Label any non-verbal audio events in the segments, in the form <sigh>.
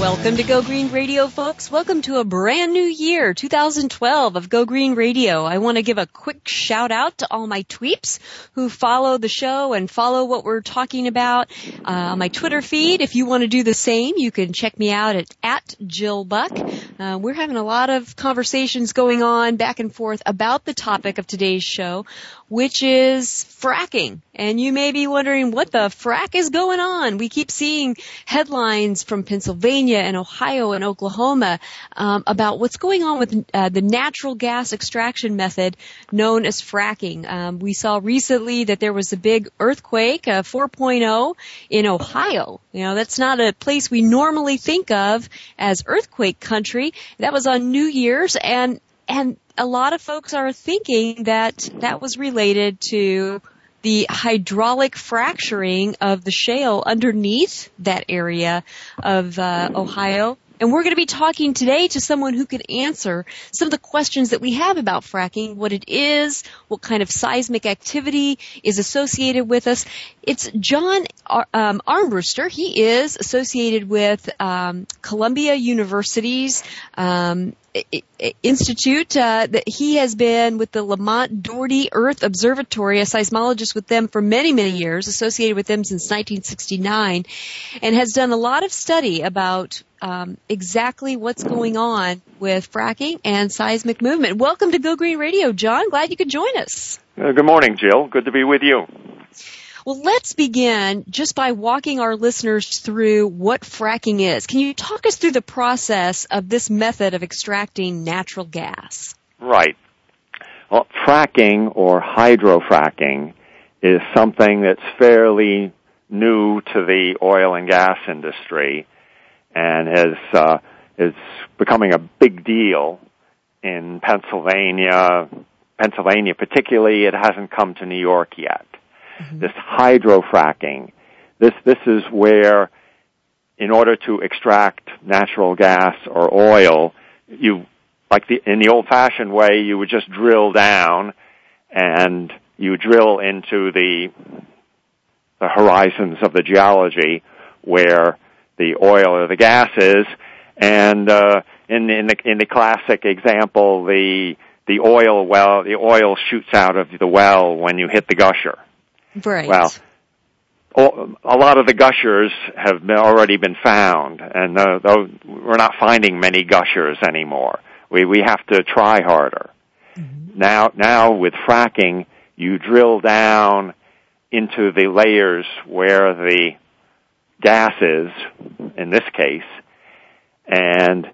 Welcome to Go Green Radio, folks. Welcome to a brand new year, 2012 of Go Green Radio. I want to give a quick shout out to all my tweeps who follow the show and follow what we're talking about uh, on my Twitter feed. If you want to do the same, you can check me out at, at Jill Buck. Uh, we're having a lot of conversations going on back and forth about the topic of today's show, which is fracking. And you may be wondering what the frack is going on. We keep seeing headlines from Pennsylvania and Ohio and Oklahoma um, about what's going on with uh, the natural gas extraction method known as fracking. Um, we saw recently that there was a big earthquake, a 4.0 in Ohio. You know, that's not a place we normally think of as earthquake country. That was on New Year's and and a lot of folks are thinking that that was related to the hydraulic fracturing of the shale underneath that area of uh, Ohio. And we're going to be talking today to someone who can answer some of the questions that we have about fracking, what it is, what kind of seismic activity is associated with us. It's John um, Armbruster. He is associated with um, Columbia University's um, Institute. Uh, that he has been with the Lamont Doherty Earth Observatory, a seismologist with them for many, many years, associated with them since 1969, and has done a lot of study about um, exactly what's going on with fracking and seismic movement. Welcome to Go Green Radio, John. Glad you could join us. Uh, good morning, Jill. Good to be with you. Well, let's begin just by walking our listeners through what fracking is. Can you talk us through the process of this method of extracting natural gas? Right. Well, fracking or hydrofracking is something that's fairly new to the oil and gas industry and is uh, is becoming a big deal in Pennsylvania. Pennsylvania particularly, it hasn't come to New York yet mm-hmm. this hydrofracking. This, this is where, in order to extract natural gas or oil, you, like the, in the old fashioned way, you would just drill down and you drill into the, the horizons of the geology where the oil or the gas is, and uh, in, in the in the classic example, the the oil well the oil shoots out of the well when you hit the gusher. Right. Well, a lot of the gushers have been, already been found, and uh, we're not finding many gushers anymore. We we have to try harder. Mm-hmm. Now now with fracking, you drill down into the layers where the gas is, in this case, and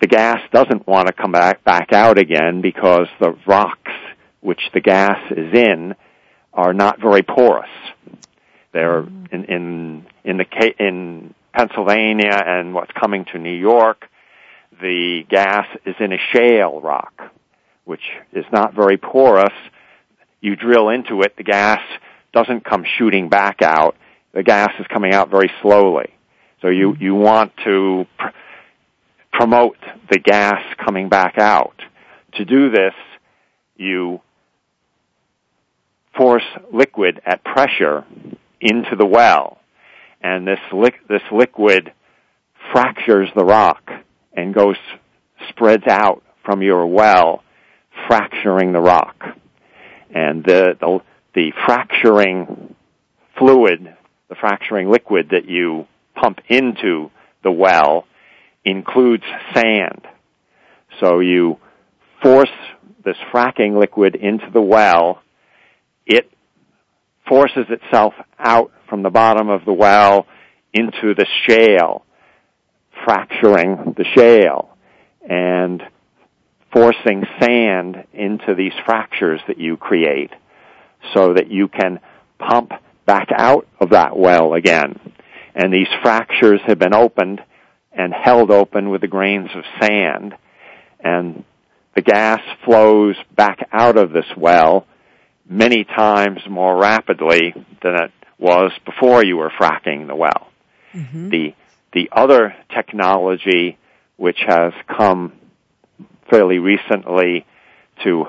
the gas doesn't want to come back back out again because the rocks which the gas is in are not very porous. They're mm-hmm. in in in the in Pennsylvania and what's coming to New York. The gas is in a shale rock, which is not very porous. You drill into it, the gas doesn't come shooting back out. The gas is coming out very slowly. So you mm-hmm. you want to pr- promote the gas coming back out. To do this, you force liquid at pressure into the well. And this, li- this liquid fractures the rock and goes, spreads out from your well, fracturing the rock. And the, the, the fracturing fluid, the fracturing liquid that you pump into the well includes sand. So you force this fracking liquid into the well it forces itself out from the bottom of the well into the shale, fracturing the shale and forcing sand into these fractures that you create so that you can pump back out of that well again. And these fractures have been opened and held open with the grains of sand and the gas flows back out of this well many times more rapidly than it was before you were fracking the well. Mm-hmm. The the other technology which has come fairly recently to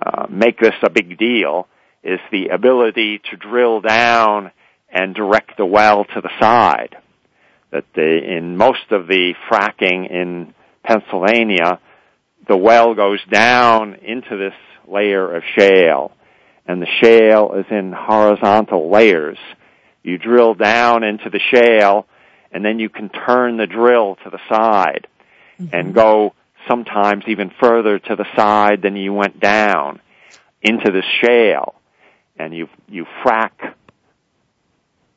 uh, make this a big deal is the ability to drill down and direct the well to the side. That the, in most of the fracking in Pennsylvania, the well goes down into this layer of shale, and the shale is in horizontal layers. You drill down into the shale, and then you can turn the drill to the side mm-hmm. and go sometimes even further to the side than you went down into the shale. And you, you frack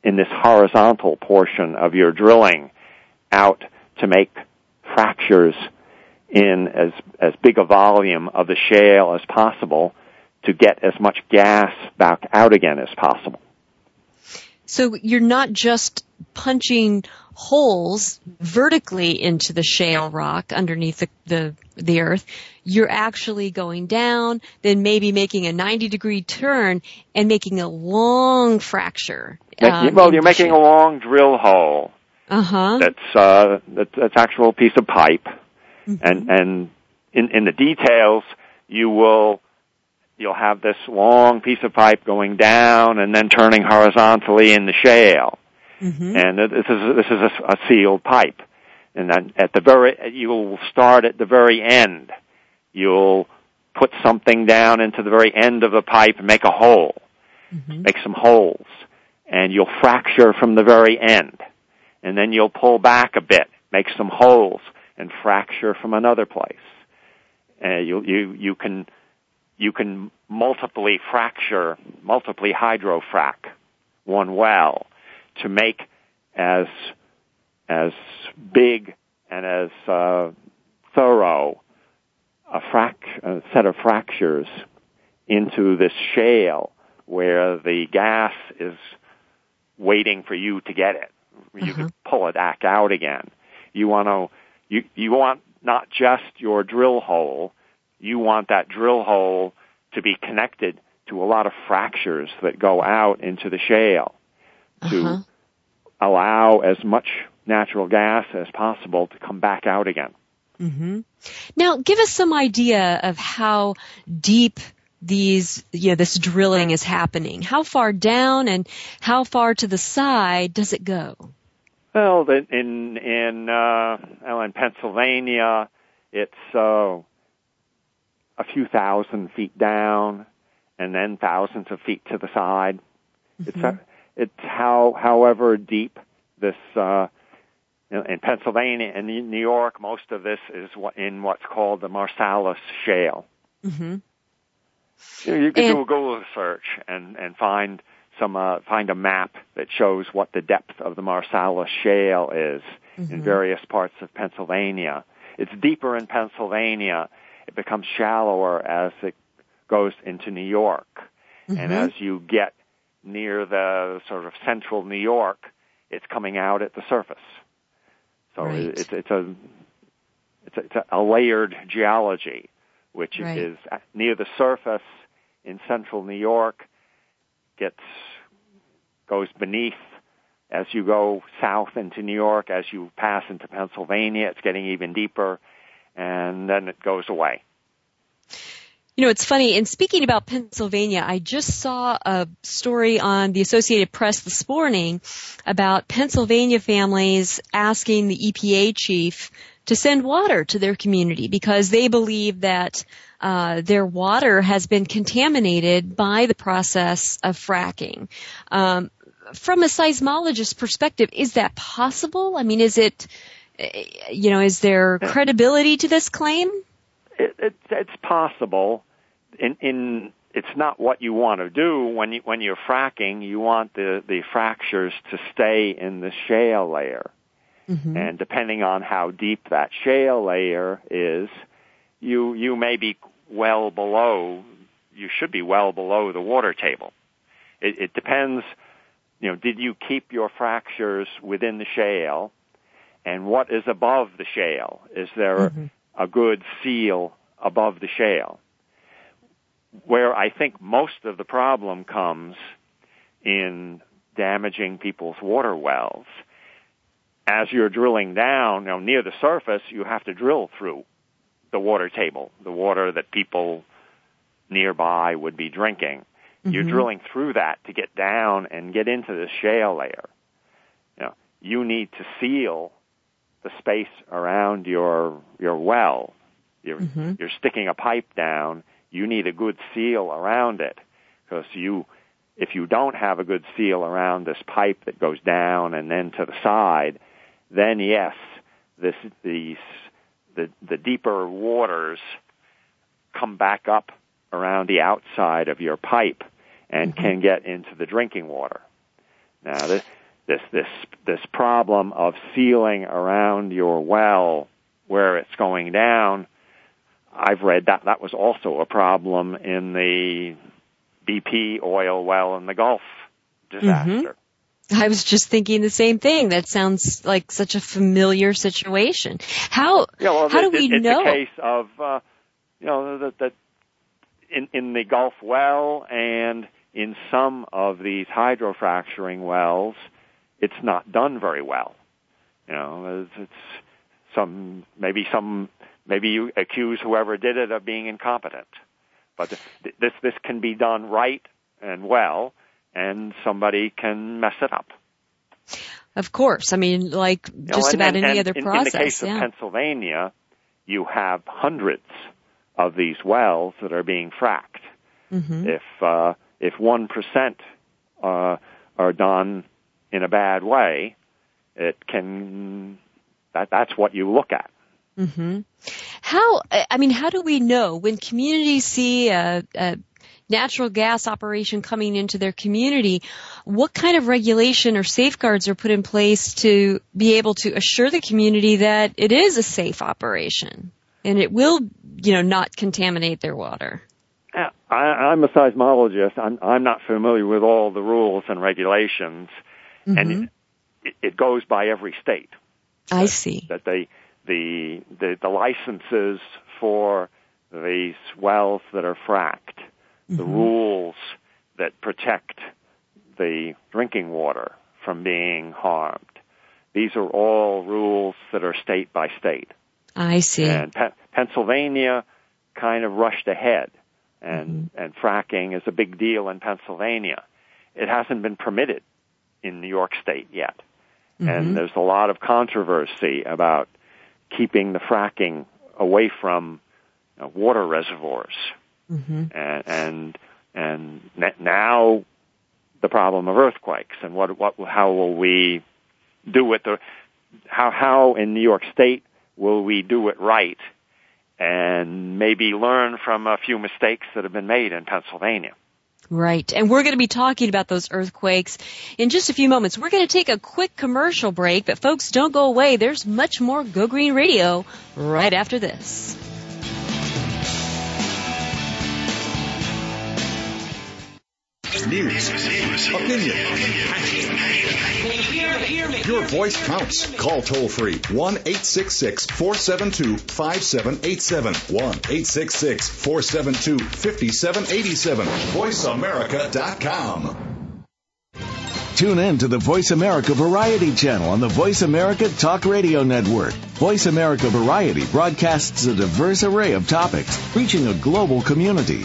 in this horizontal portion of your drilling out to make fractures in as, as big a volume of the shale as possible to get as much gas back out again as possible. So you're not just punching holes vertically into the shale rock underneath the, the, the earth. You're actually going down, then maybe making a 90 degree turn and making a long fracture. Um, well, you're making a long drill hole. Uh-huh. That's, uh, that's, that's actual piece of pipe. Mm-hmm. And, and in, in the details, you will you'll have this long piece of pipe going down and then turning horizontally in the shale. Mm-hmm. And this is this is a, a sealed pipe. And then at the very you'll start at the very end. You'll put something down into the very end of the pipe and make a hole. Mm-hmm. Make some holes. And you'll fracture from the very end. And then you'll pull back a bit, make some holes, and fracture from another place. Uh, you you you can you can multiply fracture, multiply hydrofrac one well to make as as big and as uh, thorough a, frac- a set of fractures into this shale where the gas is waiting for you to get it. You can pull it back out again. You want to you you want not just your drill hole, you want that drill hole to be connected to a lot of fractures that go out into the shale to uh-huh. allow as much natural gas as possible to come back out again. Mm-hmm. Now, give us some idea of how deep these, you know, this drilling is happening. How far down and how far to the side does it go? Well, in in uh, well, in Pennsylvania, it's uh, a few thousand feet down, and then thousands of feet to the side. Mm-hmm. It's a, it's how however deep this uh, in Pennsylvania and New York, most of this is in what's called the Marcellus Shale. Mm-hmm. You, can and, do a Google search and and find some uh, find a map that shows what the depth of the Marcellus Shale is mm-hmm. in various parts of Pennsylvania. It's deeper in Pennsylvania. It becomes shallower as it goes into New York, mm-hmm. and as you get near the sort of central New York, it's coming out at the surface. So right. it's it's a it's a, it's a layered geology, which right. is near the surface in central New York, gets goes beneath as you go south into New York, as you pass into Pennsylvania, it's getting even deeper, and then it goes away. You know, it's funny. In speaking about Pennsylvania, I just saw a story on the Associated Press this morning about Pennsylvania families asking the EPA chief to send water to their community because they believe that uh, their water has been contaminated by the process of fracking. Um, from a seismologist perspective, is that possible? I mean, is it, you know, is there credibility to this claim? It, it, it's possible in in it's not what you want to do when you when you're fracking. You want the the fractures to stay in the shale layer, mm-hmm. and depending on how deep that shale layer is, you you may be well below. You should be well below the water table. It, it depends. You know, did you keep your fractures within the shale? And what is above the shale? Is there mm-hmm. a good seal above the shale? where I think most of the problem comes in damaging people's water wells. As you're drilling down, you know, near the surface, you have to drill through the water table, the water that people nearby would be drinking. Mm-hmm. You're drilling through that to get down and get into the shale layer. You know, you need to seal the space around your your well. You're, mm-hmm. you're sticking a pipe down you need a good seal around it because you if you don't have a good seal around this pipe that goes down and then to the side, then yes, this these the the deeper waters come back up around the outside of your pipe and mm-hmm. can get into the drinking water. Now this this this this problem of sealing around your well where it's going down I've read that that was also a problem in the BP oil well in the Gulf disaster. Mm-hmm. I was just thinking the same thing. That sounds like such a familiar situation. How yeah, well, how it, do we it, know? It's a case of uh, you know that, that in in the Gulf well and in some of these hydrofracturing wells, it's not done very well. You know, it's, it's some maybe some maybe you accuse whoever did it of being incompetent. But this this can be done right and well, and somebody can mess it up. Of course, I mean, like you just know, about and, any and other in, process. In the case yeah. of Pennsylvania, you have hundreds of these wells that are being fracked. Mm-hmm. If uh, if one percent uh, are done in a bad way, it can that that's what you look at. Mm-hmm. How, I mean, how do we know when communities see a, a natural gas operation coming into their community, what kind of regulation or safeguards are put in place to be able to assure the community that it is a safe operation and it will, you know, not contaminate their water? I, I'm a seismologist. I'm, I'm not familiar with all the rules and regulations, mm-hmm. and it, it goes by every state. I that, see. That they the, the, the licenses for these wells that are fracked, mm-hmm. the rules that protect the drinking water from being harmed. These are all rules that are state by state. I see. And Pe- Pennsylvania kind of rushed ahead, and mm-hmm. and fracking is a big deal in Pennsylvania. It hasn't been permitted in New York State yet, mm-hmm. and there's a lot of controversy about keeping the fracking away from uh, water reservoirs. Mm-hmm. And, and, and now the problem of earthquakes and what, what, how will we do it the, how, how in New York State will we do it right and maybe learn from a few mistakes that have been made in Pennsylvania. Right. And we're going to be talking about those earthquakes in just a few moments. We're going to take a quick commercial break, but folks, don't go away. There's much more Go Green Radio right after this. News, opinion, your voice counts. Call toll free 1 866 472 5787. 1 866 472 5787. VoiceAmerica.com. Tune in to the Voice America Variety channel on the Voice America Talk Radio Network. Voice America Variety broadcasts a diverse array of topics, reaching a global community.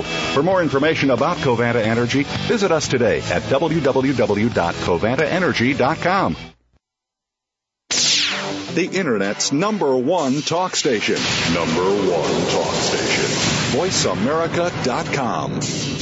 For more information about Covanta Energy, visit us today at www.covantaenergy.com. The Internet's number one talk station. Number one talk station. VoiceAmerica.com.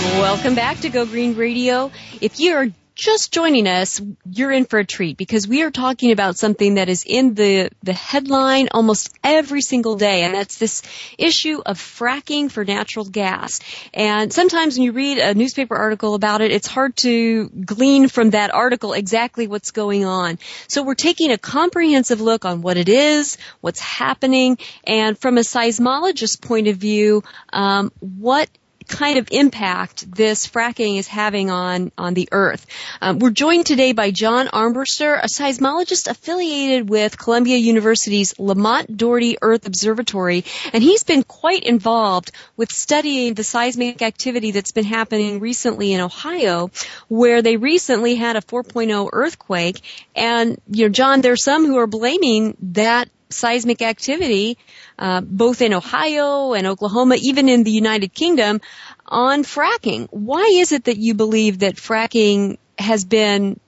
Welcome back to Go Green Radio. If you're just joining us, you're in for a treat because we are talking about something that is in the, the headline almost every single day, and that's this issue of fracking for natural gas. And sometimes when you read a newspaper article about it, it's hard to glean from that article exactly what's going on. So we're taking a comprehensive look on what it is, what's happening, and from a seismologist point of view, um, what kind of impact this fracking is having on, on the Earth. Um, we're joined today by John Armbruster, a seismologist affiliated with Columbia University's Lamont Doherty Earth Observatory, and he's been quite involved with studying the seismic activity that's been happening recently in Ohio, where they recently had a 4.0 earthquake. And, you know, John, there's some who are blaming that seismic activity, uh, both in Ohio and Oklahoma, even in the United Kingdom, on fracking. Why is it that you believe that fracking has been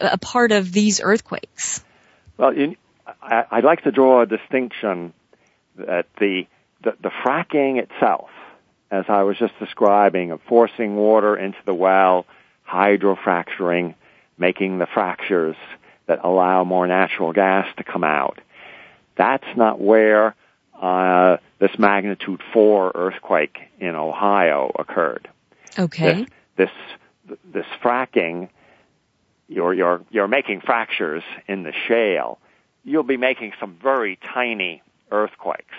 a, part of these earthquakes? Well, I, I'd like to draw a distinction that the, the the fracking itself, as I was just describing, of forcing water into the well, hydrofracturing, making the fractures that allow more natural gas to come out that's not where uh, this magnitude four earthquake in Ohio occurred. Okay. This this, this fracking, you're you're you're making fractures in the shale. You'll be making some very tiny earthquakes,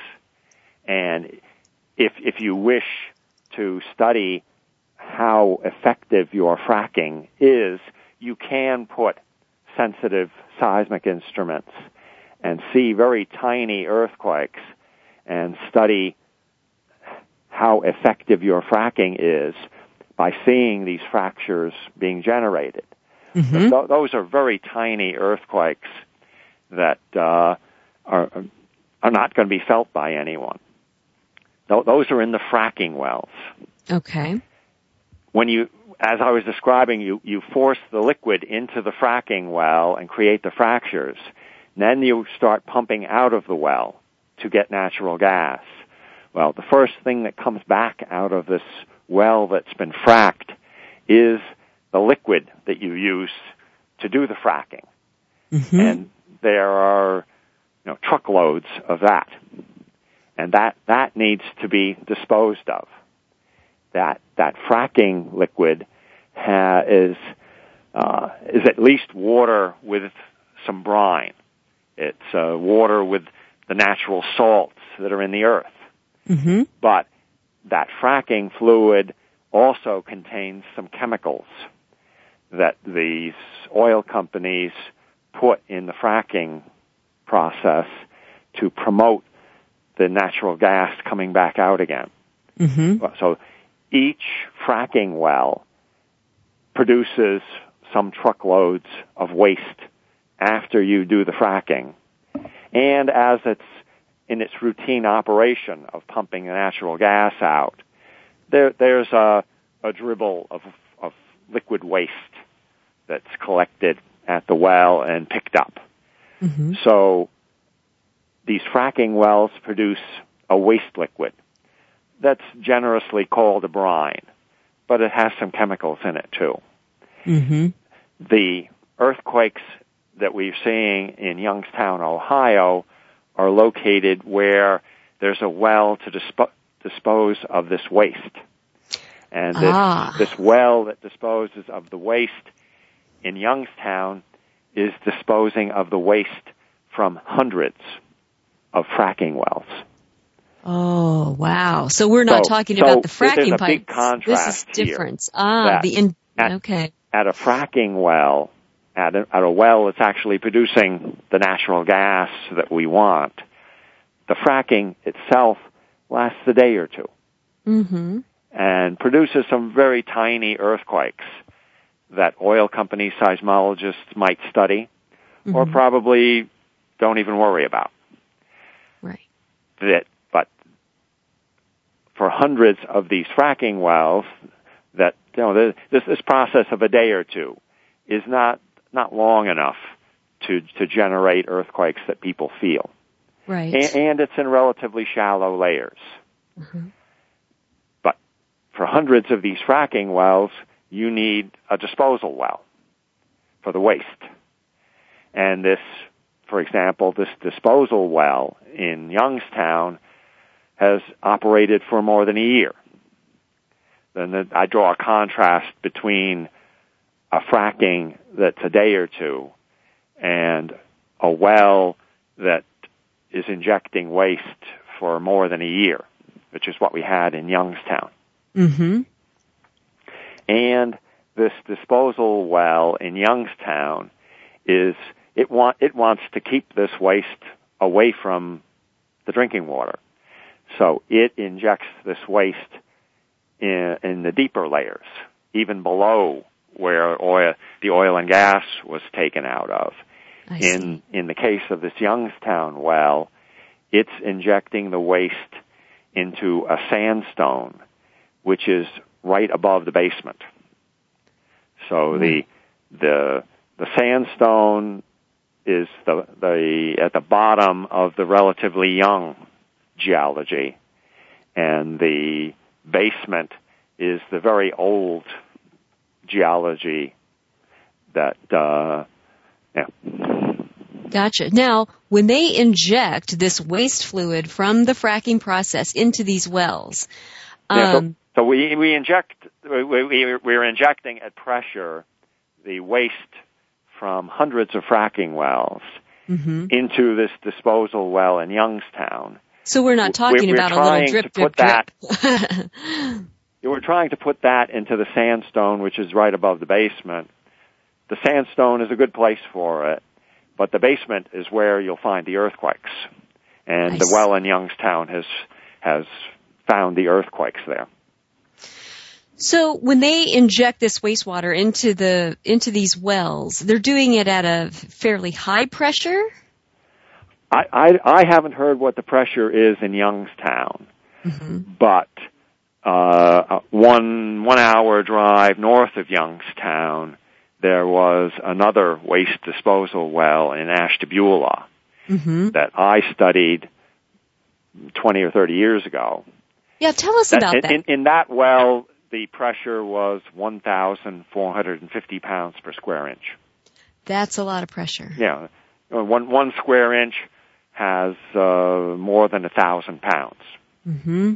and if if you wish to study how effective your fracking is, you can put sensitive seismic instruments and see very tiny earthquakes and study how effective your fracking is by seeing these fractures being generated. Mm-hmm. Th- those are very tiny earthquakes that uh, are are not going to be felt by anyone. Th- those are in the fracking wells. Okay. When you, as I was describing, you you force the liquid into the fracking well and create the fractures. Then you start pumping out of the well to get natural gas. Well, the first thing that comes back out of this well that's been fracked is the liquid that you use to do the fracking. Mm-hmm. And there are you know, truckloads of that. And that, that needs to be disposed of. That, that fracking liquid ha, is, uh, is at least water with some brine. It's uh, water with the natural salts that are in the earth. Mm-hmm. But that fracking fluid also contains some chemicals that these oil companies put in the fracking process to promote the natural gas coming back out again. Mm-hmm. So each fracking well produces some truckloads of waste after you do the fracking. And as it's in its routine operation of pumping the natural gas out, there, there's a, a dribble of, of liquid waste that's collected at the well and picked up. Mm-hmm. So these fracking wells produce a waste liquid that's generously called a brine, but it has some chemicals in it too. Mm-hmm. The earthquakes that we're seeing in Youngstown, Ohio, are located where there's a well to dispo- dispose of this waste. And this, Ah. this well that disposes of the waste in Youngstown is disposing of the waste from hundreds of fracking wells. Oh, wow. So we're not So- talking so about the fracking a pipes. this is different. Ah, the in, at- okay. At a fracking well, at a, at a well that's actually producing the natural gas that we want, the fracking itself lasts a day or two Mm-hmm. and produces some very tiny earthquakes that oil company seismologists might study or Mhm. probably don't even worry about. Right. That, but for hundreds of these fracking wells, that you know this this process of a day or two is not not long enough to to generate earthquakes that people feel, Right. and, and it's in relatively shallow layers. Mhm. But for hundreds of these fracking wells, you need a disposal well for the waste. And this, for example, this disposal well in Youngstown has operated for more than a year. Then the- I draw a contrast between a fracking that's a day or two and a well that is injecting waste for more than a year, which is what we had in Youngstown. Mm-hmm. And this disposal well in Youngstown is it want it wants to keep this waste away from the drinking water. So it injects this waste in, in the deeper layers, even below where oil, the oil and gas was taken out of. In in the case of this Youngstown well, it's injecting the waste into a sandstone, which is right above the basement. So hmm. the the the sandstone is the the at the bottom of the relatively young geology, and the basement is the very old geology that uh, yeah. Gotcha. Now, when they inject this waste fluid from the fracking process into these wells, Yeah, so, um, so we we inject we, we we're injecting at pressure the waste from hundreds of fracking wells mhm. into this disposal well in Youngstown. so we're not we're- talking we're about a little drip, to drip, put that- drip. <laughs> We're trying to put that into the sandstone, which is right above the basement. The sandstone is a good place for it, but the basement is where you'll find the earthquakes. And I the well in Youngstown has has found the earthquakes there. So when they inject this wastewater into the into these wells, they're doing it at a fairly high pressure. I, I, I haven't heard what the pressure is in Youngstown, Mm-hmm. but uh, one one hour drive north of Youngstown, there was another waste disposal well in Ashtabula Mm-hmm. that I studied twenty or thirty years ago. Yeah, tell us about in, that. In, in that well, the pressure was one thousand four hundred and fifty pounds per square inch. That's a lot of pressure. Yeah, Uh, one one square inch has uh, more than a thousand pounds. hmm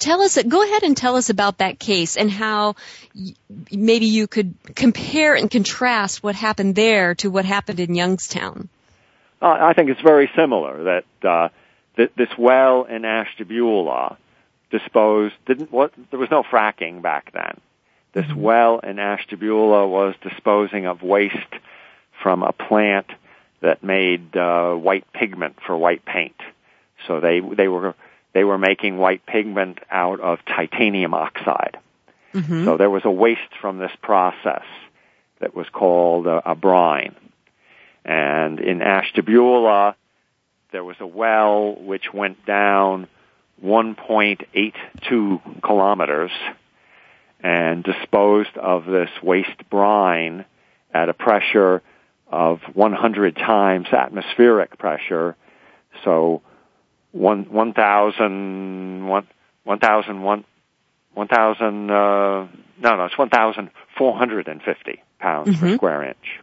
Tell us, go ahead and tell us about that case and how y- maybe you could compare and contrast what happened there to what happened in Youngstown. Uh, I think it's very similar that uh, th- this well in Ashtabula disposed didn't what there was no fracking back then. This well in Ashtabula was disposing of waste from a plant that made uh, white pigment for white paint. So they they were they were making white pigment out of titanium oxide. Mm-hmm. So there was a waste from this process that was called a, a brine. And in Ashtabula, there was a well which went down 1.82 kilometers and disposed of this waste brine at a pressure of 100 times atmospheric pressure. So one, 1,000, 1,000, 1,000, uh, no, no, it's 1,450 pounds mm-hmm. per square inch.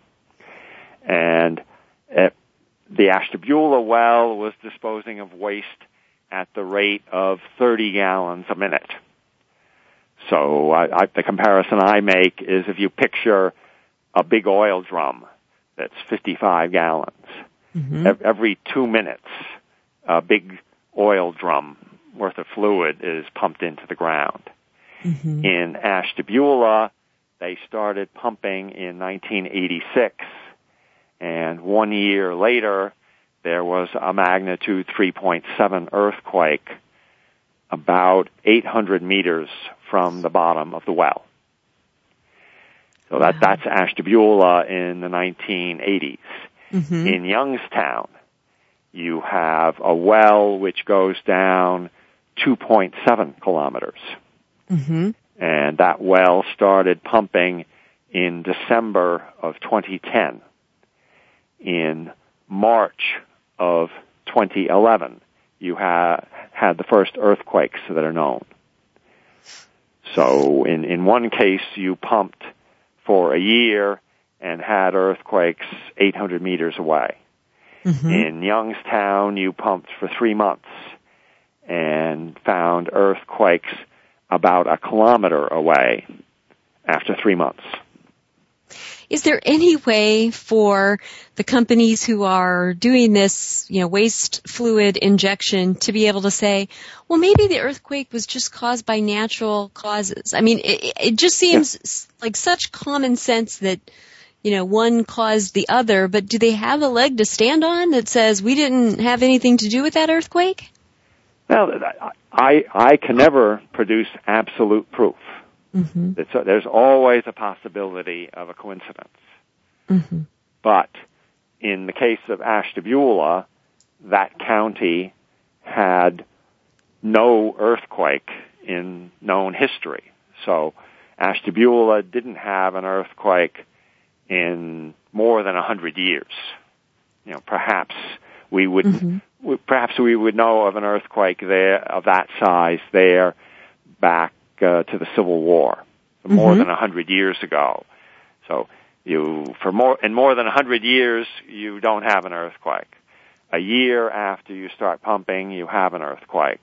And it, the Ashtabula well was disposing of waste at the rate of 30 gallons a minute. So I, I, the comparison I make is if you picture a big oil drum that's 55 gallons. Mm-hmm. Every two minutes, a big oil drum worth of fluid is pumped into the ground. Mm-hmm. In Ashtabula, they started pumping in 1986, and one year later, there was a magnitude 3.7 earthquake about 800 meters from the bottom of the well. So that, that's Ashtabula in the 1980s. Mm-hmm. In Youngstown, you have a well which goes down 2.7 kilometers. Mm-hmm. And that well started pumping in December of 2010. In March of 2011, you ha- had the first earthquakes that are known. So in, in one case, you pumped for a year and had earthquakes 800 meters away. Mm-hmm. In Youngstown, you pumped for three months and found earthquakes about a kilometer away after three months. Is there any way for the companies who are doing this, you know, waste fluid injection to be able to say, well, maybe the earthquake was just caused by natural causes? I mean, it, it just seems yeah. like such common sense that, you know, one caused the other, but do they have a leg to stand on that says we didn't have anything to do with that earthquake? Well, I, I can never produce absolute proof. Mm-hmm. There's always a possibility of a coincidence. Mm-hmm. But in the case of Ashtabula, that county had no earthquake in known history. So Ashtabula didn't have an earthquake in more than a hundred years. You know, perhaps we would, mm-hmm. perhaps we would know of an earthquake there of that size there back uh, to the Civil War, more mm-hmm. than a hundred years ago. So you, for more, in more than a hundred years, you don't have an earthquake. A year after you start pumping, you have an earthquake.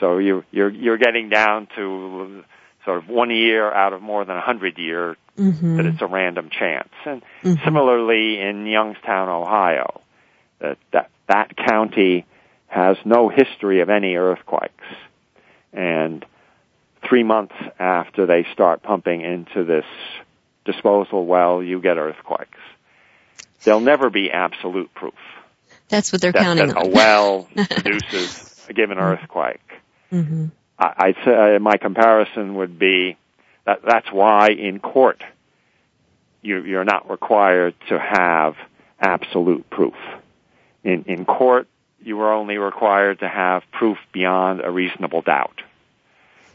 So you, you're, you're getting down to sort of one year out of more than a hundred year mm-hmm. that it's a random chance. And mm-hmm. similarly in Youngstown, Ohio, that, that, that county has no history of any earthquakes. And three months after they start pumping into this disposal well, you get earthquakes. There'll never be absolute proof. That's what they're that, counting that on. A well <laughs> produces a given earthquake. Mm-hmm. I, I'd say uh, my comparison would be that that's why in court you, you're not required to have absolute proof. In, in court, you are only required to have proof beyond a reasonable doubt.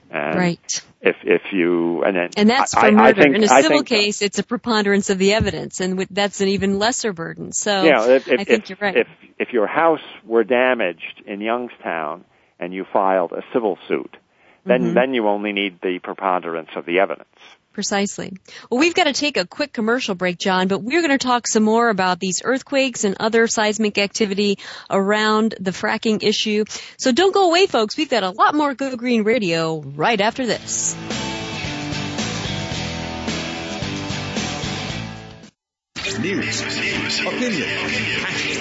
And right. If if you and then and that's for I, murder. I think, In a civil think, case, it's a preponderance of the evidence, and that's an even lesser burden. So yeah, if, if, I think if, you're right. If if your house were damaged in Youngstown and you filed a civil suit, then mm-hmm. then you only need the preponderance of the evidence. Precisely. Well, we've got to take a quick commercial break, John, but we're going to talk some more about these earthquakes and other seismic activity around the fracking issue. So don't go away, folks. We've got a lot more Go Green Radio right after this. News, opinion,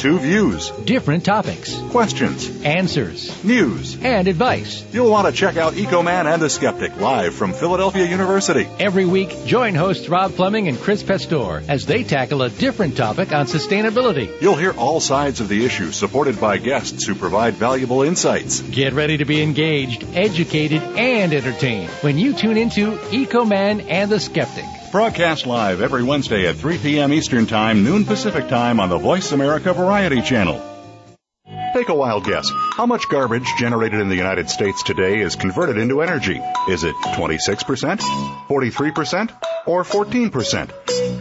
Two views, different topics, questions, answers, news, and advice. You'll want to check out EcoMan and the Skeptic live from Philadelphia University. Every week, join hosts Rob Fleming and Chris Pastor as they tackle a different topic on sustainability. You'll hear all sides of the issue supported by guests who provide valuable insights. Get ready to be engaged, educated, and entertained when you tune into EcoMan and the Skeptic. Broadcast live every Wednesday at 3 p.m. Eastern Time, noon Pacific Time on the Voice America Variety Channel. Take a wild guess. How much garbage generated in the United States today is converted into energy? Is it 26%, 43%, or 14%?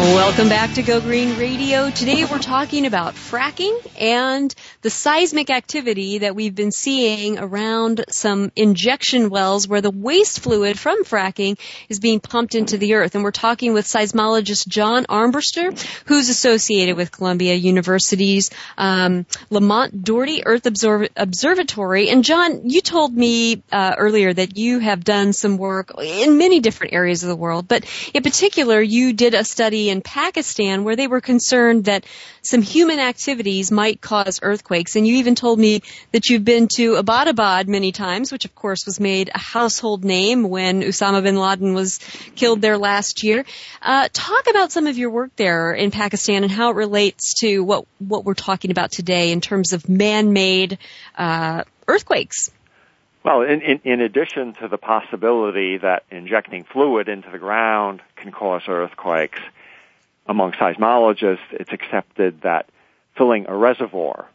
Welcome back to Go Green Radio. Today we're talking about fracking and the seismic activity that we've been seeing around some injection wells where the waste fluid from fracking is being pumped into the earth. And we're talking with seismologist John Armbruster, who's associated with Columbia University's um, Lamont Doherty Earth Observ- Observatory. And John, you told me uh, earlier that you have done some work in many different areas of the world, but in particular, you did a study in Pakistan where they were concerned that some human activities might cause earthquakes. And you even told me that you've been to Abbottabad many times, which of course was made a household name when Osama bin Laden was killed there last year. Uh, talk about some of your work there in Pakistan and how it relates to what, what we're talking about today in terms of man-made uh, earthquakes. Well, in, in, in, addition to the possibility that injecting fluid into the ground can cause earthquakes, among seismologists, it's accepted that filling a reservoir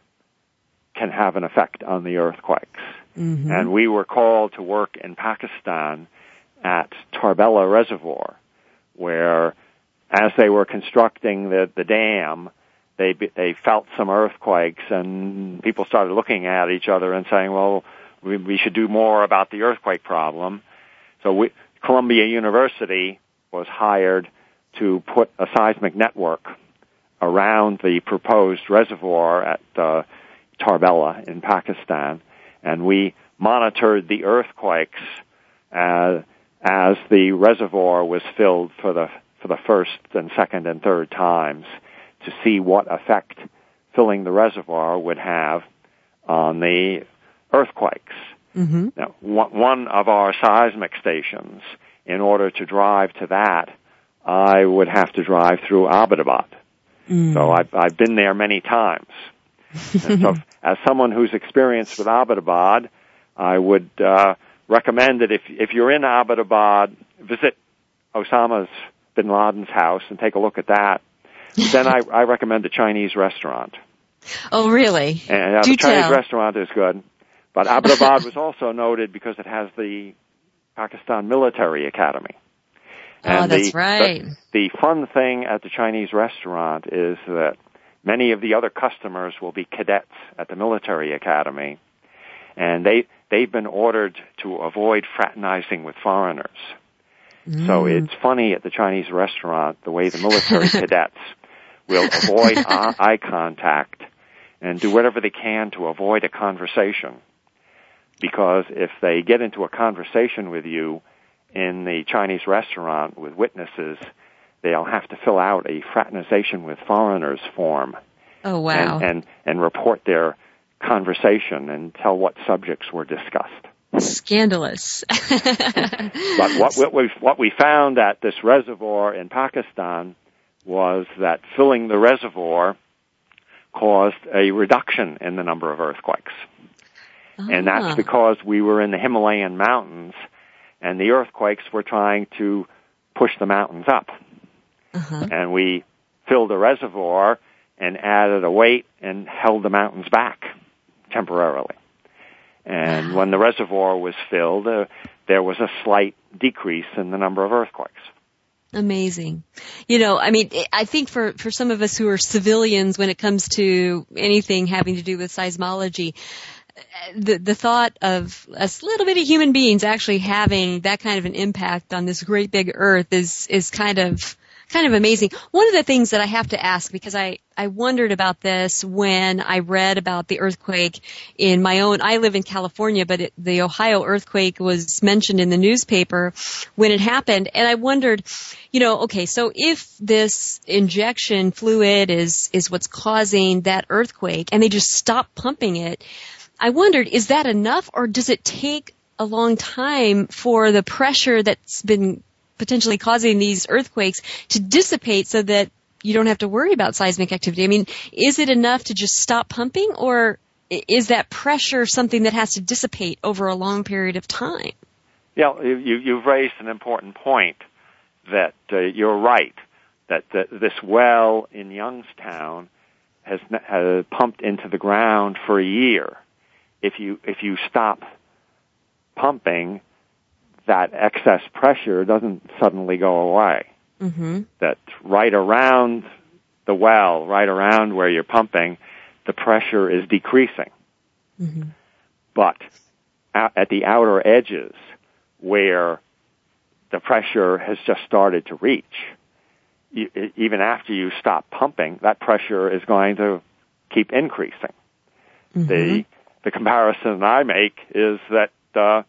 can have an effect on the earthquakes. Mm-hmm. And we were called to work in Pakistan at Tarbela Reservoir, where as they were constructing the, the dam, they they felt some earthquakes, and people started looking at each other and saying, "Well, we, we should do more about the earthquake problem." So we, Columbia University was hired to put a seismic network around the proposed reservoir at uh, Tarbela in Pakistan, and we monitored the earthquakes as, as the reservoir was filled for the for the first and second and third times to see what effect filling the reservoir would have on the earthquakes. Mm-hmm. Now, one of our seismic stations, in order to drive to that, I would have to drive through Abbottabad. Mm. So I've, I've been there many times. so, <laughs> as someone who's experienced with Abbottabad, I would uh, recommend that if if you're in Abbottabad, visit Osama's bin Laden's house and take a look at that. then I, I recommend a Chinese restaurant. Oh, really? And uh, the Chinese restaurant is good. But Abbottabad was also noted because it has the Pakistan Military Academy. And oh, that's the, right. The, the fun thing at the Chinese restaurant is that many of the other customers will be cadets at the military academy, and they they've been ordered to avoid fraternizing with foreigners. Mm. So it's funny at the Chinese restaurant the way the military <laughs> cadets will avoid eye contact and do whatever they can to avoid a conversation. Because if they get into a conversation with you, in the Chinese restaurant with witnesses, they'll have to fill out a fraternization with foreigners form. Oh wow! And and, and report their conversation and tell what subjects were discussed. Scandalous. <laughs> but what, what, we, what we found at this reservoir in Pakistan was that filling the reservoir caused a reduction in the number of earthquakes. And that's Ah. because we were in the Himalayan mountains and the earthquakes were trying to push the mountains up. Uh-huh. And we filled the reservoir and added a weight and held the mountains back temporarily. And when the reservoir was filled, uh, there was a slight decrease in the number of earthquakes. Amazing. You know, I mean, I think for, for some of us who are civilians when it comes to anything having to do with seismology, the, the thought of us little bitty human beings actually having that kind of an impact on this great big earth is, is kind of, kind of amazing. One of the things that I have to ask, because I, I wondered about this when I read about the earthquake in my own, I live in California, but it, the Ohio earthquake was mentioned in the newspaper when it happened, and I wondered, you know, okay, so if this injection fluid is, is what's causing that earthquake, and they just stop pumping it, I wondered, is that enough, or does it take a long time for the pressure that's been potentially causing these earthquakes to dissipate so that you don't have to worry about seismic activity. I mean, is it enough to just stop pumping or is that pressure something that has to dissipate over a long period of time? Yeah, you, you've raised an important point that uh, you're right that the, this well in Youngstown has, has pumped into the ground for a year. If you if you stop pumping, that excess pressure doesn't suddenly go away. Mm-hmm. That right around the well, right around where you're pumping, the pressure is decreasing. Mm-hmm. But at the outer edges where the pressure has just started to reach, you, even after you stop pumping, that pressure is going to keep increasing. The the comparison I make is that uh,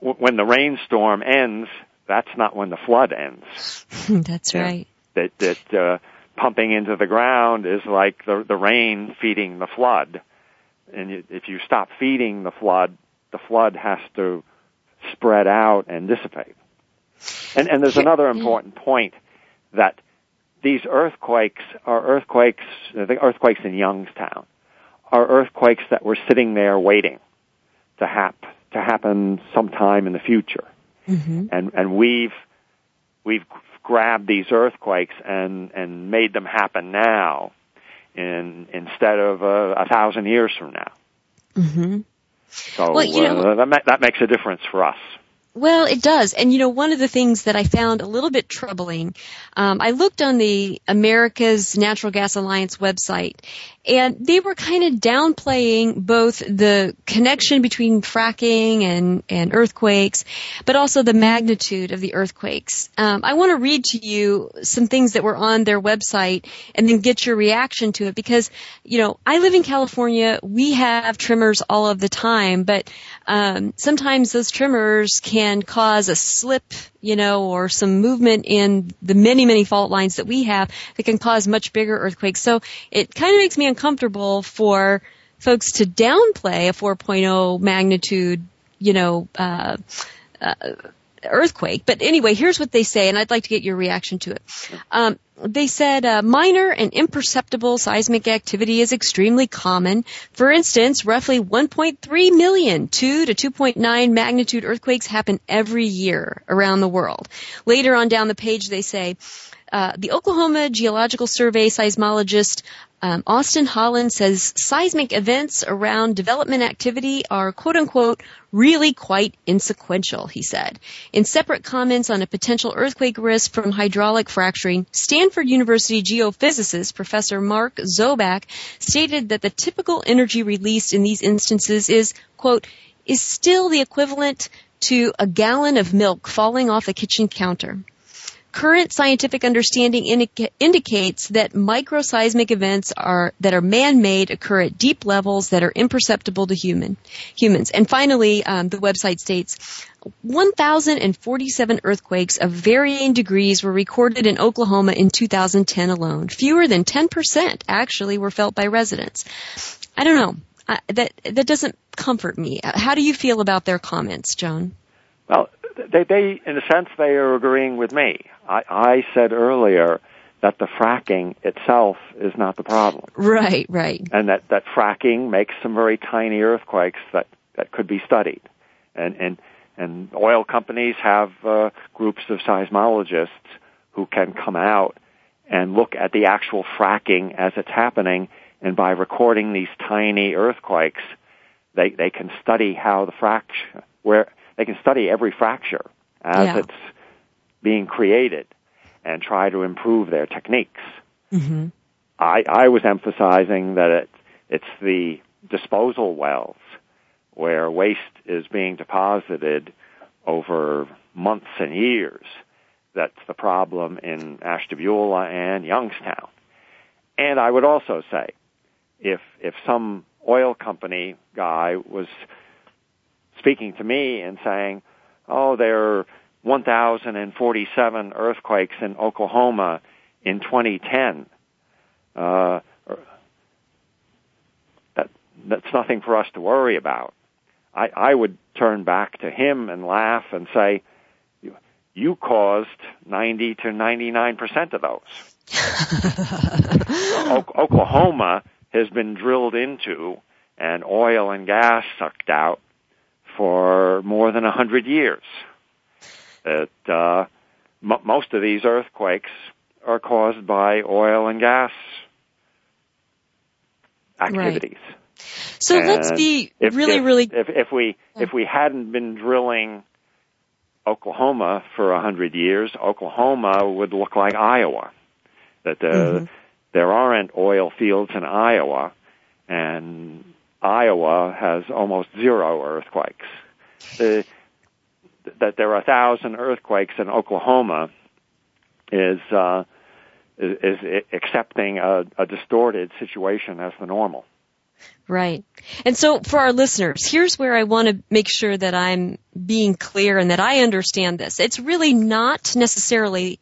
w- when the rainstorm ends, that's not when the flood ends. <laughs> That's right. That that uh, pumping into the ground is like the the rain feeding the flood, and you, if you stop feeding the flood, the flood has to spread out and dissipate. And and there's another important point that these earthquakes are earthquakes. I think earthquakes in Youngstown are earthquakes that were sitting there waiting to hap to happen sometime in the future Mm-hmm. and and we've we've grabbed these earthquakes and and made them happen now in instead of uh, a thousand years from now Mm-hmm. so Well, you know- uh, that ma- that makes a difference for us Well, it does. And you know, one of the things that I found a little bit troubling, um, I looked on the America's Natural Gas Alliance website, and they were kind of downplaying both the connection between fracking and, and earthquakes, but also the magnitude of the earthquakes. Um, I want to read to you some things that were on their website and then get your reaction to it because, you know, I live in California. We have tremors all of the time, but um, sometimes those tremors can cause a slip, you know, or some movement in the many, many fault lines that we have that can cause much bigger earthquakes. So it kind of makes me uncomfortable for folks to downplay a 4.0 magnitude, you know, uh, uh, earthquake. But anyway, here's what they say, and I'd like to get your reaction to it. Um, they said uh, minor and imperceptible seismic activity is extremely common. For instance, roughly 1.3 million 2 to 2.9 magnitude earthquakes happen every year around the world. Later on down the page, they say uh, the Oklahoma Geological Survey seismologist um, Austin Holland says seismic events around development activity are quote unquote really quite insequential, he said. In separate comments on a potential earthquake risk from hydraulic fracturing, Stanford University geophysicist Professor Mark Zoback stated that the typical energy released in these instances is quote is still the equivalent to a gallon of milk falling off a kitchen counter. Current scientific understanding indica- indicates that microseismic events are that are man-made occur at deep levels that are imperceptible to human humans. And finally, um, the website states 1,047 earthquakes of varying degrees were recorded in Oklahoma in 2010 alone. Fewer than 10% actually were felt by residents. I don't know. That that doesn't comfort me. How do you feel about their comments, John? Well, they, they, in a sense, they are agreeing with me. I, I said earlier that the fracking itself is not the problem. Right, right. And that, that fracking makes some very tiny earthquakes that, that could be studied. And, and, and oil companies have uh, groups of seismologists who can come out and look at the actual fracking as it's happening, and by recording these tiny earthquakes, they, they can study how the fracture, where, they can study every fracture as yeah. it's being created and try to improve their techniques. Mm-hmm. I, I was emphasizing that it, it's the disposal wells where waste is being deposited over months and years that's the problem in Ashtabula and Youngstown. And I would also say, if if some oil company guy was speaking to me and saying, "Oh, there are 1,047 earthquakes in Oklahoma in 2010," uh, that that's nothing for us to worry about. I, I would turn back to him and laugh and say, "You caused 90 to 99 percent of those." <laughs> o- Oklahoma has been drilled into and oil and gas sucked out for more than a hundred years. That uh, m- most of these earthquakes are caused by oil and gas activities. Right. So and let's be if, really, if, really. If, if we if we hadn't been drilling Oklahoma for a hundred years, Oklahoma would look like Iowa. That uh, mm-hmm. there aren't oil fields in Iowa, and Iowa has almost zero earthquakes. The, that there are a thousand earthquakes in Oklahoma is uh, is, is accepting a, a distorted situation as the normal. Right. And so for our listeners, here's where I want to make sure that I'm being clear and that I understand this. It's really not necessarily,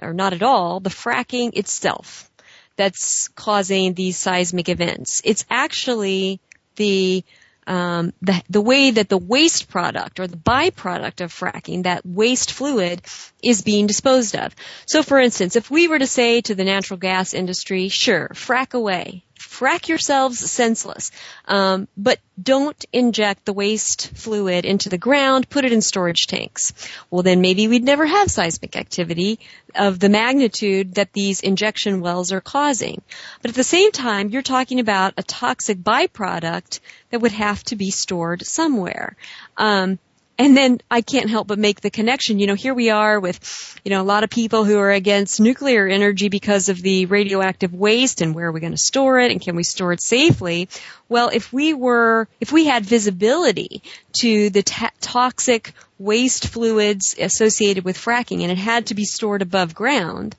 or not at all, the fracking itself that's causing these seismic events. It's actually the um, the, the way that the waste product or the byproduct of fracking, that waste fluid, is being disposed of. So, for instance, if we were to say to the natural gas industry, sure, frack away, frack yourselves senseless, um, but don't inject the waste fluid into the ground, put it in storage tanks. Well, then maybe we'd never have seismic activity of the magnitude that these injection wells are causing. But at the same time, you're talking about a toxic byproduct that would have to be stored somewhere. Um, and then I can't help but make the connection. You know, here we are with, you know, a lot of people who are against nuclear energy because of the radioactive waste and where are we going to store it and can we store it safely? Well, if we were, if we had visibility to the toxic waste fluids associated with fracking and it had to be stored above ground,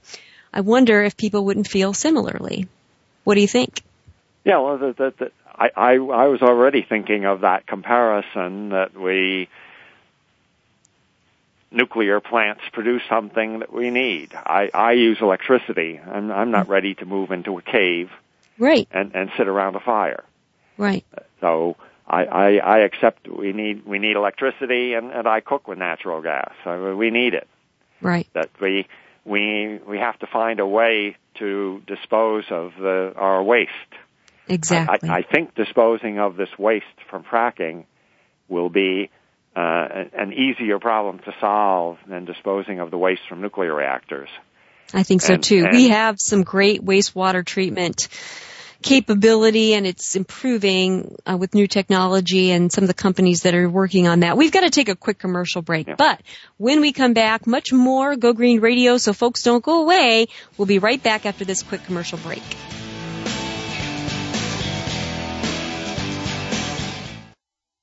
I wonder if people wouldn't feel similarly. What do you think? Yeah, well, the, the, the, I, I, I was already thinking of that comparison that we nuclear plants produce something that we need. I, I use electricity. I'm, I'm not mm. ready to move into a cave. Right. And, and sit around a fire. Right. So I, I, I accept we need, we need electricity and, and I cook with natural gas. So we need it. Right. That we, we, we have to find a way to dispose of the, our waste. Exactly. I, I think disposing of this waste from fracking will be uh, an easier problem to solve than disposing of the waste from nuclear reactors. I think so and, too. And we have some great wastewater treatment capability and it's improving uh, with new technology and some of the companies that are working on that. We've got to take a quick commercial break, yeah. but when we come back, much more Go Green Radio, so folks don't go away. We'll be right back after this quick commercial break.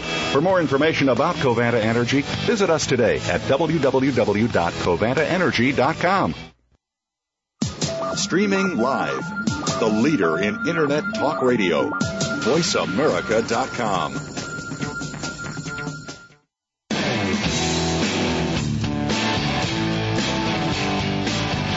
For more information about Covanta Energy, visit us today at www.covantaenergy.com. Streaming live. The leader in Internet talk radio. VoiceAmerica.com.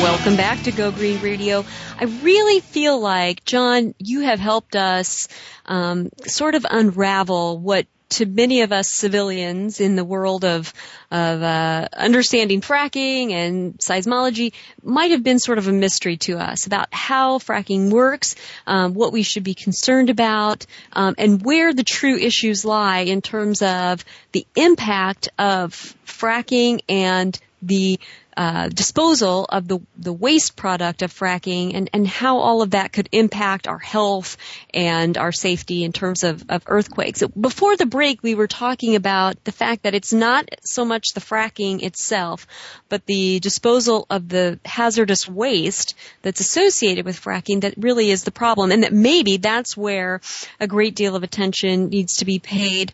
Welcome back to Go Green Radio. I really feel like, John, you have helped us um, sort of unravel what to many of us civilians in the world of of uh, understanding fracking and seismology might have been sort of a mystery to us about how fracking works, um, what we should be concerned about, um, and where the true issues lie in terms of the impact of fracking and the uh, disposal of the the waste product of fracking and and how all of that could impact our health and our safety in terms of of earthquakes. Before the break, we were talking about the fact that it's not so much the fracking itself, but the disposal of the hazardous waste that's associated with fracking that really is the problem, and that maybe that's where a great deal of attention needs to be paid,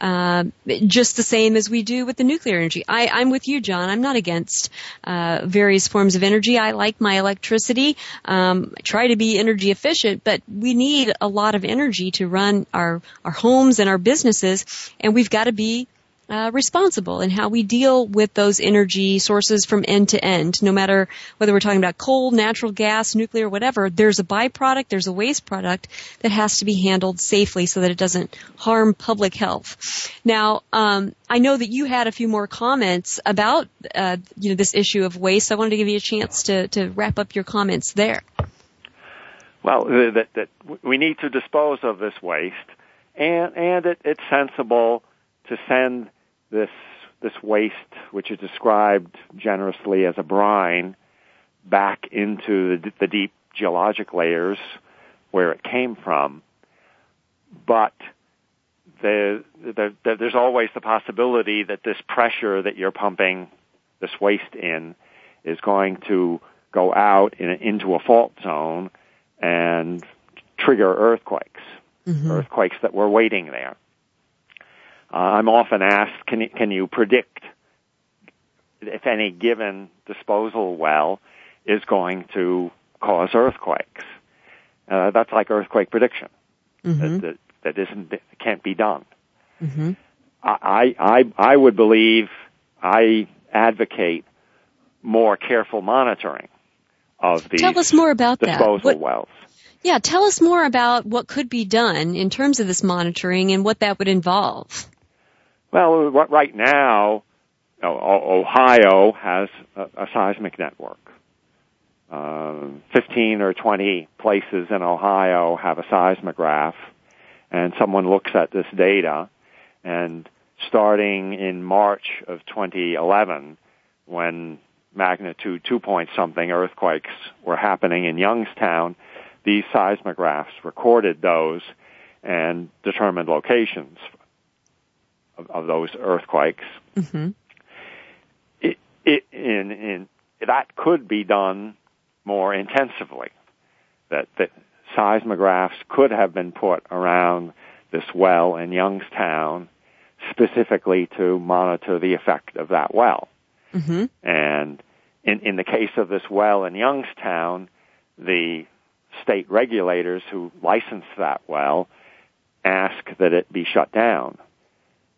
uh, just the same as we do with the nuclear energy. I, I'm with you, John. I'm not against uh, various forms of energy. I like my electricity. Um, I try to be energy efficient, but we need a lot of energy to run our our homes and our businesses, and we've got to be uh, responsible in how we deal with those energy sources from end to end. No matter whether we're talking about coal, natural gas, nuclear, whatever, there's a byproduct, there's a waste product that has to be handled safely so that it doesn't harm public health. Now, um, I know that you had a few more comments about uh, you know this issue of waste. I wanted to give you a chance to to wrap up your comments there. Well, that, that we need to dispose of this waste, and and it, it's sensible to send this this waste, which is described generously as a brine, back into the, the deep geologic layers where it came from. But the, the, the, there's always the possibility that this pressure that you're pumping this waste in is going to go out in, into a fault zone and trigger earthquakes, mm-hmm. earthquakes that were waiting there. Uh, I'm often asked, can you, can you predict if any given disposal well is going to cause earthquakes? Uh, that's like earthquake prediction. Mm-hmm. That, that, that isn't can't be done. Mm-hmm. I, I I would believe I advocate more careful monitoring of these tell us more about disposal that. What, wells. Yeah, tell us more about what could be done in terms of this monitoring and what that would involve. Well, right now, Ohio has a, seismic network. Uh, 15 or 20 places in Ohio have a seismograph, and someone looks at this data, and starting in March of 2011, when magnitude 2 point something earthquakes were happening in Youngstown, these seismographs recorded those and determined locations of, of those earthquakes. Mm-hmm. It, it, in, in, that could be done more intensively. That, that seismographs could have been put around this well in Youngstown specifically to monitor the effect of that well. Mm-hmm. And in, in the case of this well in Youngstown, the state regulators who licensed that well ask that it be shut down.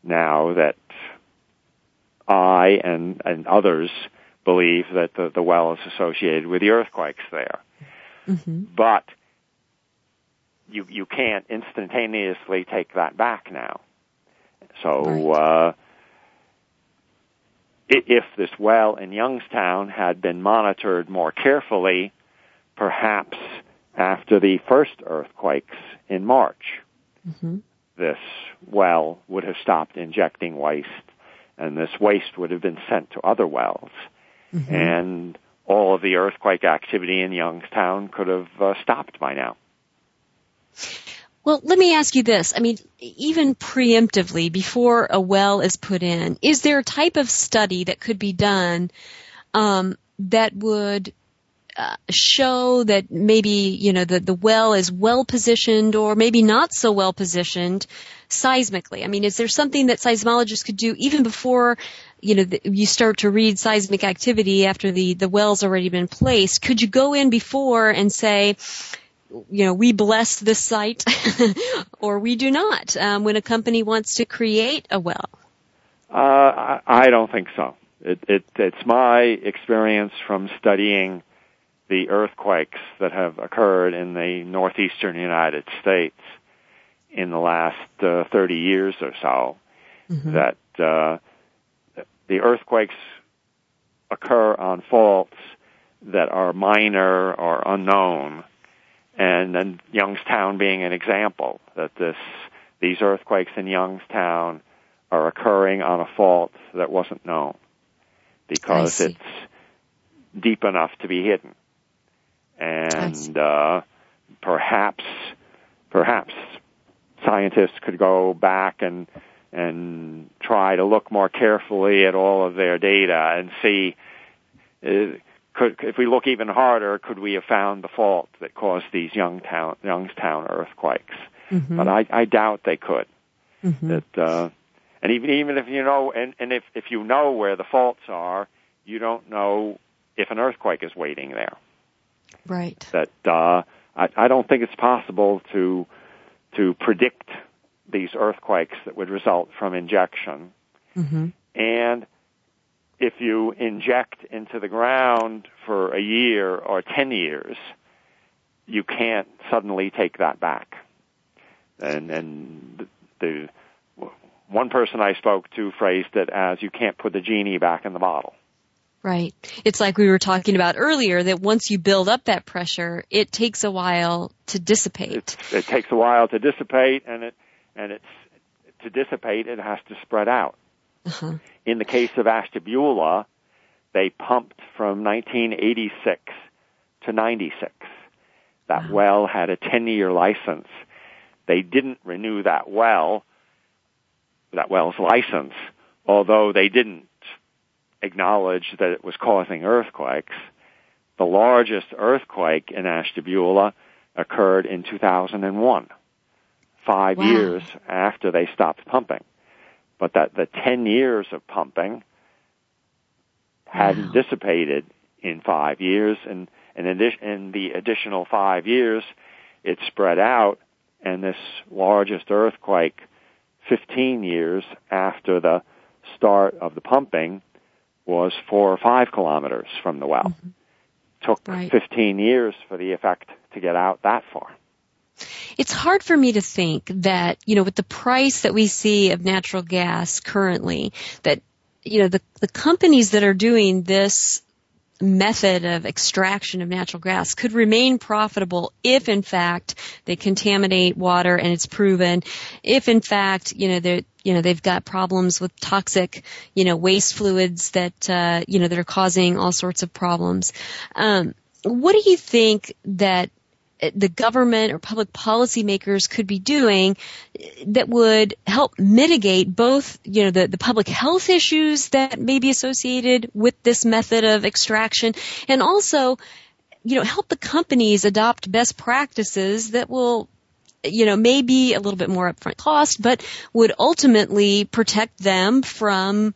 Now that I and, and others believe that the, the well is associated with the earthquakes there. Mm-hmm. But you you can't instantaneously take that back now. So Right. uh, if this well in Youngstown had been monitored more carefully, perhaps after the first earthquakes in March, Mm-hmm. This well would have stopped injecting waste, and this waste would have been sent to other wells, Mm-hmm. and all of the earthquake activity in Youngstown could have uh, stopped by now. Well, let me ask you this. I mean, even preemptively, before a well is put in, is there a type of study that could be done um, that would uh, show that maybe you know the the well is well positioned or maybe not so well positioned seismically? I mean, is there something that seismologists could do even before you know the, you start to read seismic activity after the the well's already been placed? Could you go in before and say? you know, we bless this site <laughs> or we do not um, when a company wants to create a well. Uh, I, I don't think so. It, it, it's my experience from studying the earthquakes that have occurred in the northeastern United States in the last uh, 30 years or so that uh, the earthquakes occur on faults that are minor or unknown, and then Youngstown being an example that this these earthquakes in Youngstown are occurring on a fault that wasn't known because it's deep enough to be hidden, and uh, perhaps perhaps scientists could go back and and try to look more carefully at all of their data and see uh, could if we look even harder could we have found the fault that caused these Youngstown Youngstown earthquakes Mm-hmm. but I, I doubt they could Mhm. that uh and even even if you know and and if if you know where the faults are you don't know if an earthquake is waiting there Right. that uh, I, I don't think it's possible to to predict these earthquakes that would result from injection. Mm-hmm. And if you inject into the ground for a year or ten years, you can't suddenly take that back. And and the, the one person I spoke to phrased it as you can't put the genie back in the bottle. Right. It's like we were talking about earlier that once you build up that pressure, it takes a while to dissipate. It, it takes a while to dissipate, and it and it's to dissipate. It has to spread out. Uh-huh. In the case of Ashtabula, they pumped from 1986 to 96. That Wow. well had a 10-year license. They didn't renew that well, that well's license, although they didn't acknowledge that it was causing earthquakes. The largest earthquake in Ashtabula occurred in 2001, five Wow. years after they stopped pumping. But that the 10 years of pumping hadn't Wow. dissipated in five years, and, and in the additional five years, it spread out, and this largest earthquake, 15 years after the start of the pumping, was four or five kilometers from the well. Mm-hmm. Took Right. 15 years for the effect to get out that far. It's hard for me to think that, you know, with the price that we see of natural gas currently, that, you know, the, the companies that are doing this method of extraction of natural gas could remain profitable if in fact they contaminate water and it's proven if in fact you know they you know they've got problems with toxic you know waste fluids that uh you know that are causing all sorts of problems. Um what do you think that the government or public policymakers could be doing that would help mitigate both, you know, the, the public health issues that may be associated with this method of extraction and also, you know, help the companies adopt best practices that will you know, may be a little bit more upfront cost, but would ultimately protect them from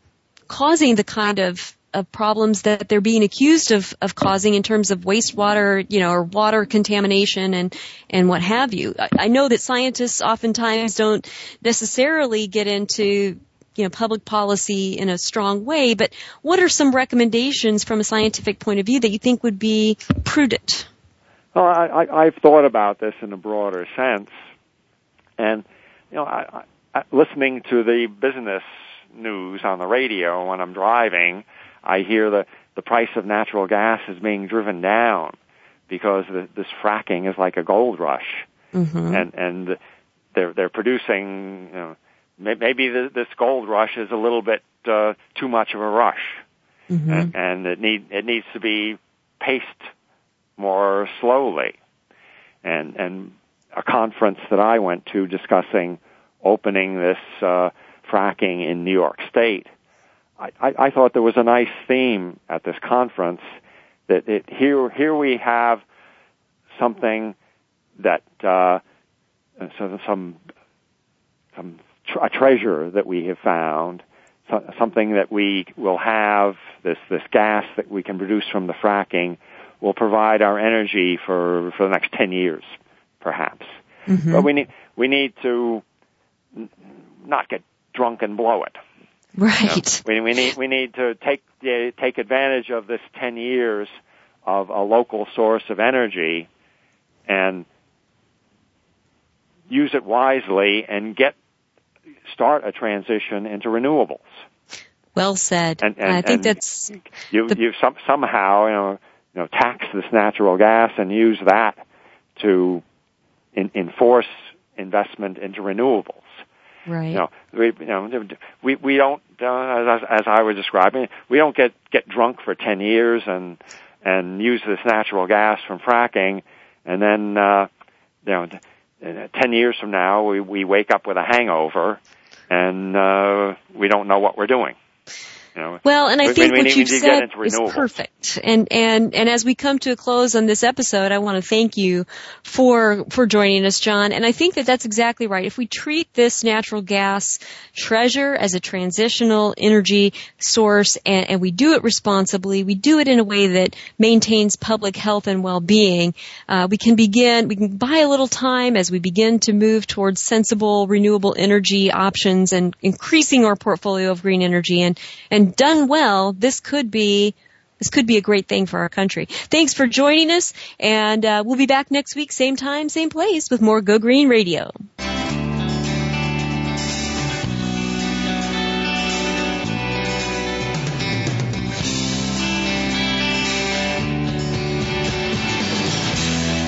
causing the kind of of problems that they're being accused of, of causing in terms of wastewater, you know, or water contamination and, and what have you. I, I know that scientists oftentimes don't necessarily get into, you know, public policy in a strong way, but what are some recommendations from a scientific point of view that you think would be prudent? Well, I, I, I've thought about this in a broader sense, and you know, I, I, listening to the business news on the radio when I'm driving, I hear the the price of natural gas is being driven down because the, this fracking is like a gold rush, mm-hmm. and and they're they're producing. You know, maybe the, this gold rush is a little bit uh, too much of a rush, mm-hmm. and, and it need it needs to be paced more slowly. And, and a conference that I went to discussing opening this uh, fracking in New York State, I, I, I thought there was a nice theme at this conference that it, here here we have something that uh, so some some a treasure that we have found, so, something that we will have this this gas that we can produce from the fracking will provide our energy for for the next 10 years perhaps mm-hmm. but we need we need to not get drunk and blow it right you know? we, we need we need to take uh, take advantage of this 10 years of a local source of energy and use it wisely and get start a transition into renewables well said. And, and I think and that's you. the, You some, somehow you know you know, tax this natural gas and use that to in, enforce investment into renewables. Right. You know, we, you know, we, we don't, uh, as, as I was describing, we don't get, get drunk for 10 years and, and use this natural gas from fracking and then, uh, you know, 10 years from now we, we wake up with a hangover and, uh, we don't know what we're doing. You know, well, and I think we, what you've said is perfect. And and and as we come to a close on this episode, I want to thank you for for joining us, John. And I think that that's exactly right. If we treat this natural gas treasure as a transitional energy source, and, and we do it responsibly, we do it in a way that maintains public health and well-being, uh, we can begin. We can buy a little time as we begin to move towards sensible renewable energy options and increasing our portfolio of green energy and and done well, this could be this could be a great thing for our country. Thanks for joining us, and uh, we'll be back next week, same time, same place, with more Go Green Radio.